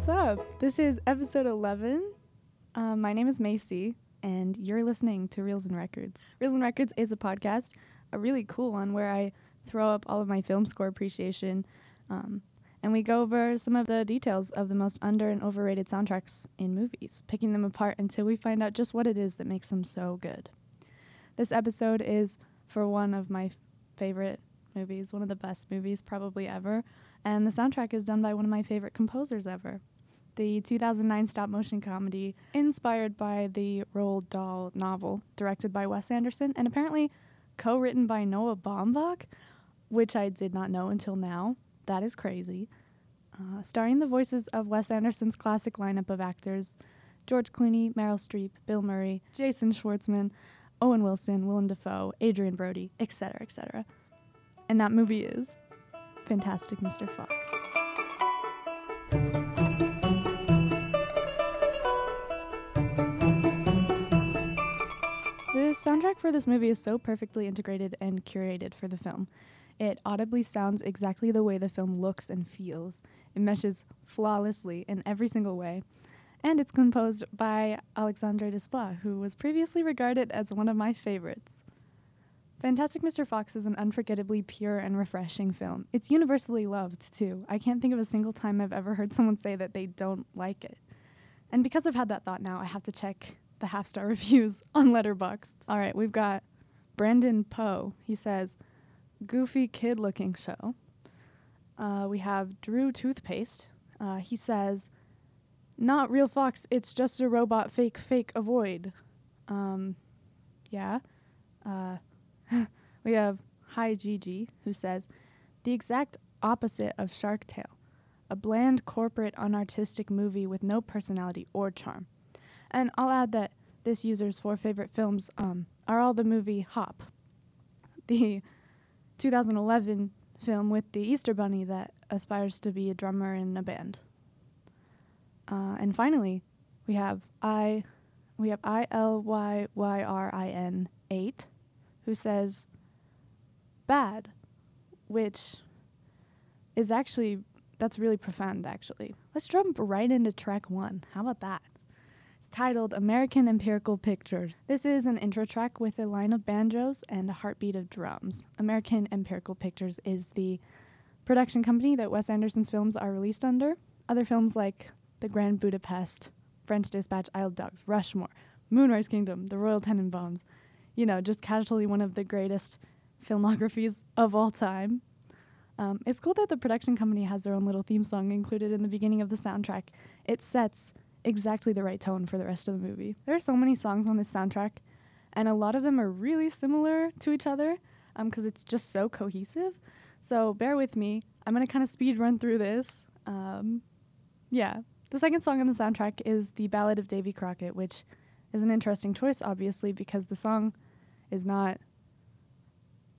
what's up? This is episode 11. Um, my name is Macie, and you're listening to Reels and Records. Reels and Records is a podcast, a really cool one where I throw up all of my film score appreciation, um, and we go over some of the details of the most under and overrated soundtracks in movies, picking them apart until we find out just what it is that makes them so good. This episode is for one of my f- favorite movies, one of the best movies probably ever, and the soundtrack is done by one of my favorite composers ever. The 2009 stop motion comedy, inspired by the Roald Dahl novel, directed by Wes Anderson, and apparently co written by Noah Baumbach, which I did not know until now. That is crazy. Uh, starring the voices of Wes Anderson's classic lineup of actors George Clooney, Meryl Streep, Bill Murray, Jason Schwartzman, Owen Wilson, Willem Dafoe, Adrien Brody, etc., etc. And that movie is Fantastic Mr. Fox. The soundtrack for this movie is so perfectly integrated and curated for the film. It audibly sounds exactly the way the film looks and feels. It meshes flawlessly in every single way. And it's composed by Alexandre Desplat, who was previously regarded as one of my favorites. Fantastic Mr. Fox is an unforgettably pure and refreshing film. It's universally loved, too. I can't think of a single time I've ever heard someone say that they don't like it. And because I've had that thought now, I have to check the half star reviews on Letterboxd. All right, we've got Brandon Poe. He says, goofy kid looking show. Uh, we have Drew Toothpaste. Uh, he says, not real fox, it's just a robot fake fake avoid. Um, yeah. Uh, we have Hi Gigi, who says, the exact opposite of Shark Tale, a bland, corporate, unartistic movie with no personality or charm. And I'll add that this user's four favorite films um, are all the movie Hop, the 2011 film with the Easter Bunny that aspires to be a drummer in a band. Uh, and finally, we have I, we have I L Y Y R I N eight, who says bad, which is actually that's really profound actually. Let's jump right into track 1. How about that? Titled American Empirical Pictures. This is an intro track with a line of banjos and a heartbeat of drums. American Empirical Pictures is the production company that Wes Anderson's films are released under. Other films like The Grand Budapest, French Dispatch, Isle Dogs, Rushmore, Moonrise Kingdom, The Royal Tenenbaums, you know, just casually one of the greatest filmographies of all time. Um, it's cool that the production company has their own little theme song included in the beginning of the soundtrack. It sets exactly the right tone for the rest of the movie. There are so many songs on this soundtrack, and a lot of them are really similar to each other because um, it's just so cohesive. So bear with me. I'm going to kind of speed run through this. Um, yeah. The second song on the soundtrack is The Ballad of Davy Crockett, which is an interesting choice, obviously, because the song is not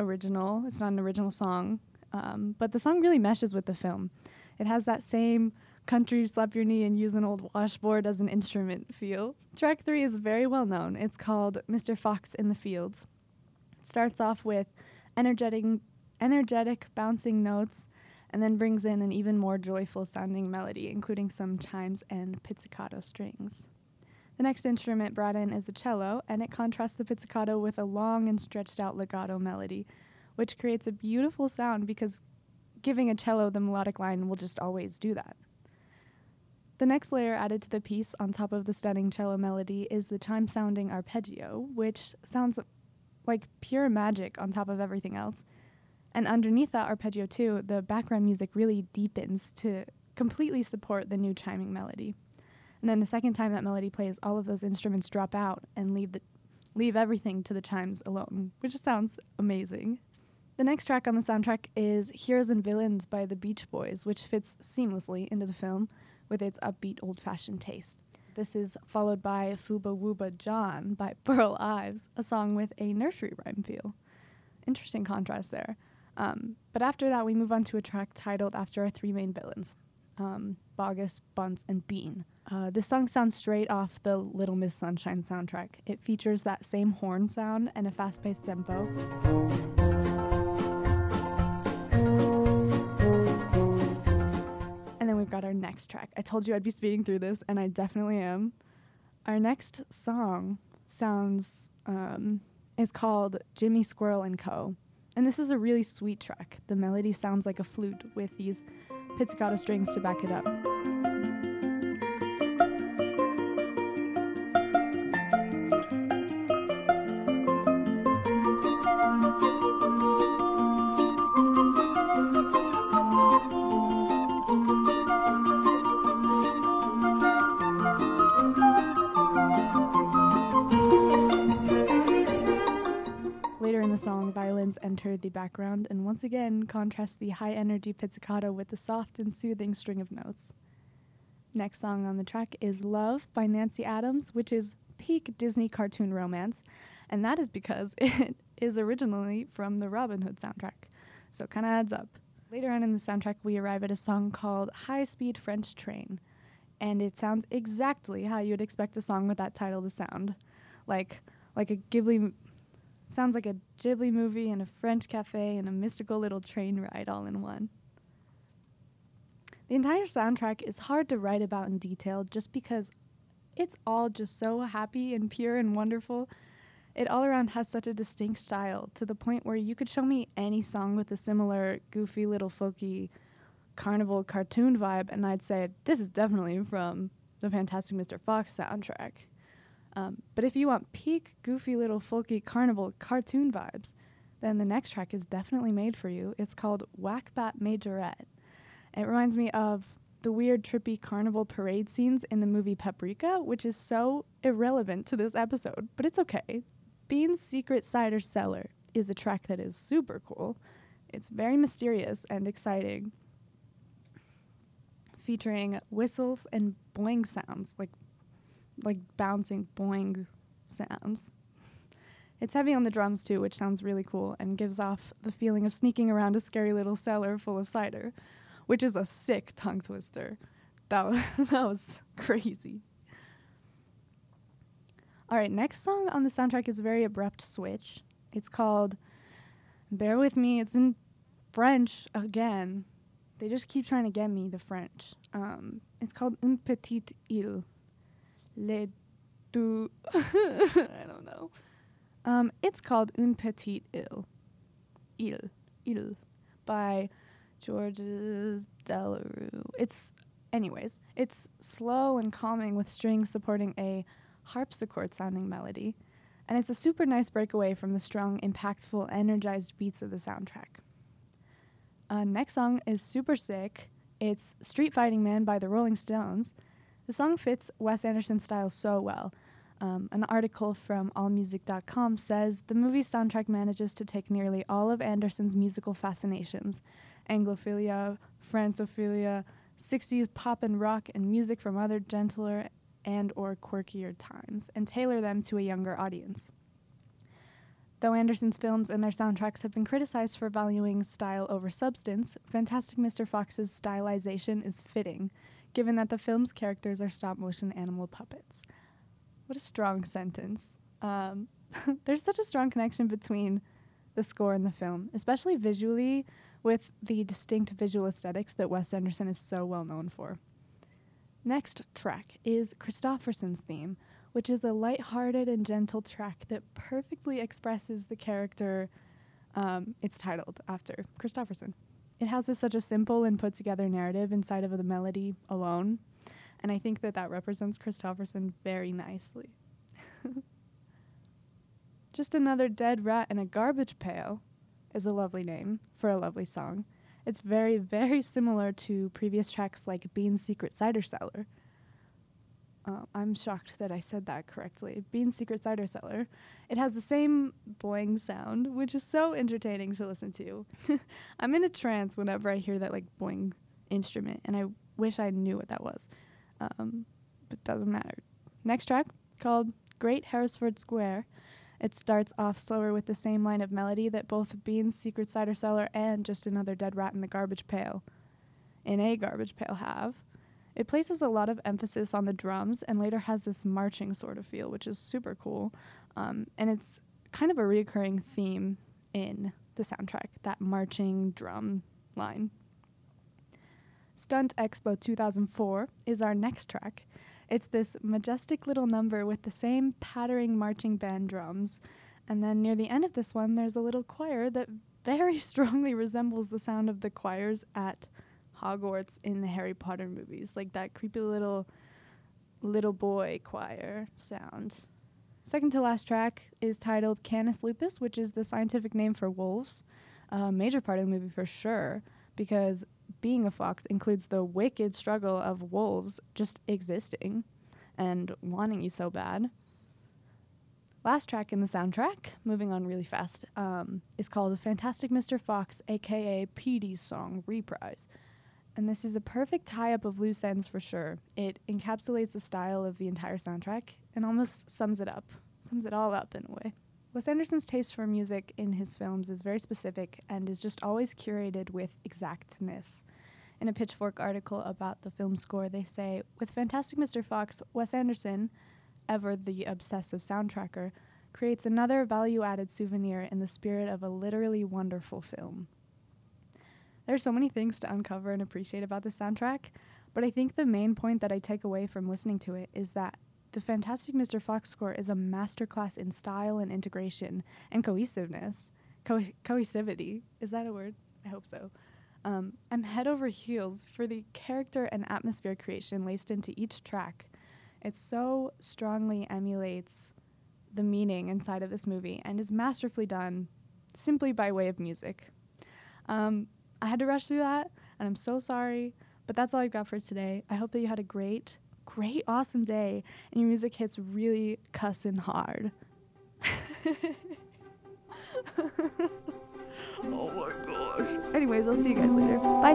original. It's not an original song, um, but the song really meshes with the film. It has that same country slap your knee and use an old washboard as an instrument feel. Track three is very well known. It's called Mr. Fox in the Fields. It starts off with energetic, energetic bouncing notes and then brings in an even more joyful sounding melody, including some chimes and pizzicato strings. The next instrument brought in is a cello, and it contrasts the pizzicato with a long and stretched out legato melody, which creates a beautiful sound because giving a cello the melodic line will just always do that. The next layer added to the piece on top of the stunning cello melody is the chime sounding arpeggio, which sounds like pure magic on top of everything else. And underneath that arpeggio, too, the background music really deepens to completely support the new chiming melody. And then the second time that melody plays, all of those instruments drop out and leave the leave everything to the chimes alone, which sounds amazing. The next track on the soundtrack is Heroes and Villains by the Beach Boys, which fits seamlessly into the film with its upbeat old fashioned taste. This is followed by Fooba Wooba John by Burl Ives, a song with a nursery rhyme feel. Interesting contrast there. Um, but after that, we move on to a track titled after our three main villains um, Bogus, Bunce, and Bean. Uh, this song sounds straight off the Little Miss Sunshine soundtrack. It features that same horn sound and a fast paced tempo. Next track. I told you I'd be speeding through this, and I definitely am. Our next song sounds um, is called Jimmy Squirrel and Co. And this is a really sweet track. The melody sounds like a flute with these pizzicato strings to back it up. Enter the background and once again contrast the high energy pizzicato with the soft and soothing string of notes. Next song on the track is Love by Nancy Adams, which is peak Disney cartoon romance, and that is because it is originally from the Robin Hood soundtrack. So it kind of adds up. Later on in the soundtrack, we arrive at a song called High Speed French Train, and it sounds exactly how you'd expect a song with that title to sound. Like like a Ghibli Sounds like a Ghibli movie and a French cafe and a mystical little train ride all in one. The entire soundtrack is hard to write about in detail just because it's all just so happy and pure and wonderful. It all around has such a distinct style to the point where you could show me any song with a similar goofy little folky carnival cartoon vibe and I'd say this is definitely from the Fantastic Mr. Fox soundtrack. Um, but if you want peak, goofy little folky carnival cartoon vibes, then the next track is definitely made for you. It's called Whack-Bat Majorette. It reminds me of the weird, trippy carnival parade scenes in the movie Paprika, which is so irrelevant to this episode, but it's okay. Bean's Secret Cider Cellar is a track that is super cool. It's very mysterious and exciting, featuring whistles and boing sounds, like like bouncing boing sounds. It's heavy on the drums too, which sounds really cool and gives off the feeling of sneaking around a scary little cellar full of cider, which is a sick tongue twister. That, w- that was crazy. All right, next song on the soundtrack is a very abrupt switch. It's called Bear With Me. It's in French again. They just keep trying to get me the French. Um, it's called Un Petit Île les deux. I don't know. Um, it's called Une Petite Île. Île. Île. By Georges Delerue. It's, anyways, it's slow and calming with strings supporting a harpsichord sounding melody. And it's a super nice breakaway from the strong, impactful, energized beats of the soundtrack. Uh, next song is super sick. It's Street Fighting Man by the Rolling Stones. The song fits Wes Anderson's style so well. Um, an article from AllMusic.com says the movie's soundtrack manages to take nearly all of Anderson's musical fascinations Anglophilia, Francophilia, 60s pop and rock, and music from other gentler and or quirkier times and tailor them to a younger audience. Though Anderson's films and their soundtracks have been criticized for valuing style over substance, Fantastic Mr. Fox's stylization is fitting given that the film's characters are stop motion animal puppets. What a strong sentence. Um, there's such a strong connection between the score and the film, especially visually with the distinct visual aesthetics that Wes Anderson is so well known for. Next track is Kristofferson's theme, which is a light-hearted and gentle track that perfectly expresses the character um, it's titled after, Kristofferson. It houses such a simple and put together narrative inside of the melody alone, and I think that that represents Kristofferson very nicely. Just another dead rat in a garbage pail is a lovely name for a lovely song. It's very, very similar to previous tracks like Bean's Secret Cider Cellar, uh, I'm shocked that I said that correctly. Bean's Secret Cider Cellar. It has the same boing sound, which is so entertaining to listen to. I'm in a trance whenever I hear that like boing instrument, and I wish I knew what that was. Um, but doesn't matter. Next track called Great Harrisford Square. It starts off slower with the same line of melody that both Bean's Secret Cider Cellar and Just Another Dead Rat in the Garbage Pail in a garbage pail have. It places a lot of emphasis on the drums and later has this marching sort of feel, which is super cool. Um, and it's kind of a recurring theme in the soundtrack, that marching drum line. Stunt Expo 2004 is our next track. It's this majestic little number with the same pattering marching band drums. And then near the end of this one, there's a little choir that very strongly resembles the sound of the choirs at Hogwarts in the Harry Potter movies, like that creepy little little boy choir sound. Second to last track is titled Canis lupus, which is the scientific name for wolves. A major part of the movie for sure, because being a fox includes the wicked struggle of wolves just existing and wanting you so bad. Last track in the soundtrack, moving on really fast, um, is called The Fantastic Mr. Fox, aka Petey's Song Reprise. And this is a perfect tie up of loose ends for sure. It encapsulates the style of the entire soundtrack and almost sums it up, sums it all up in a way. Wes Anderson's taste for music in his films is very specific and is just always curated with exactness. In a Pitchfork article about the film score, they say With Fantastic Mr. Fox, Wes Anderson, ever the obsessive soundtracker, creates another value added souvenir in the spirit of a literally wonderful film. There are so many things to uncover and appreciate about the soundtrack, but I think the main point that I take away from listening to it is that the Fantastic Mr. Fox score is a masterclass in style and integration and cohesiveness. Co- cohesivity. Is that a word? I hope so. Um, I'm head over heels for the character and atmosphere creation laced into each track. It so strongly emulates the meaning inside of this movie and is masterfully done simply by way of music. Um, I had to rush through that, and I'm so sorry, but that's all I've got for today. I hope that you had a great great, awesome day, and your music hits really cussin' hard. oh my gosh. Anyways, I'll see you guys later. Bye.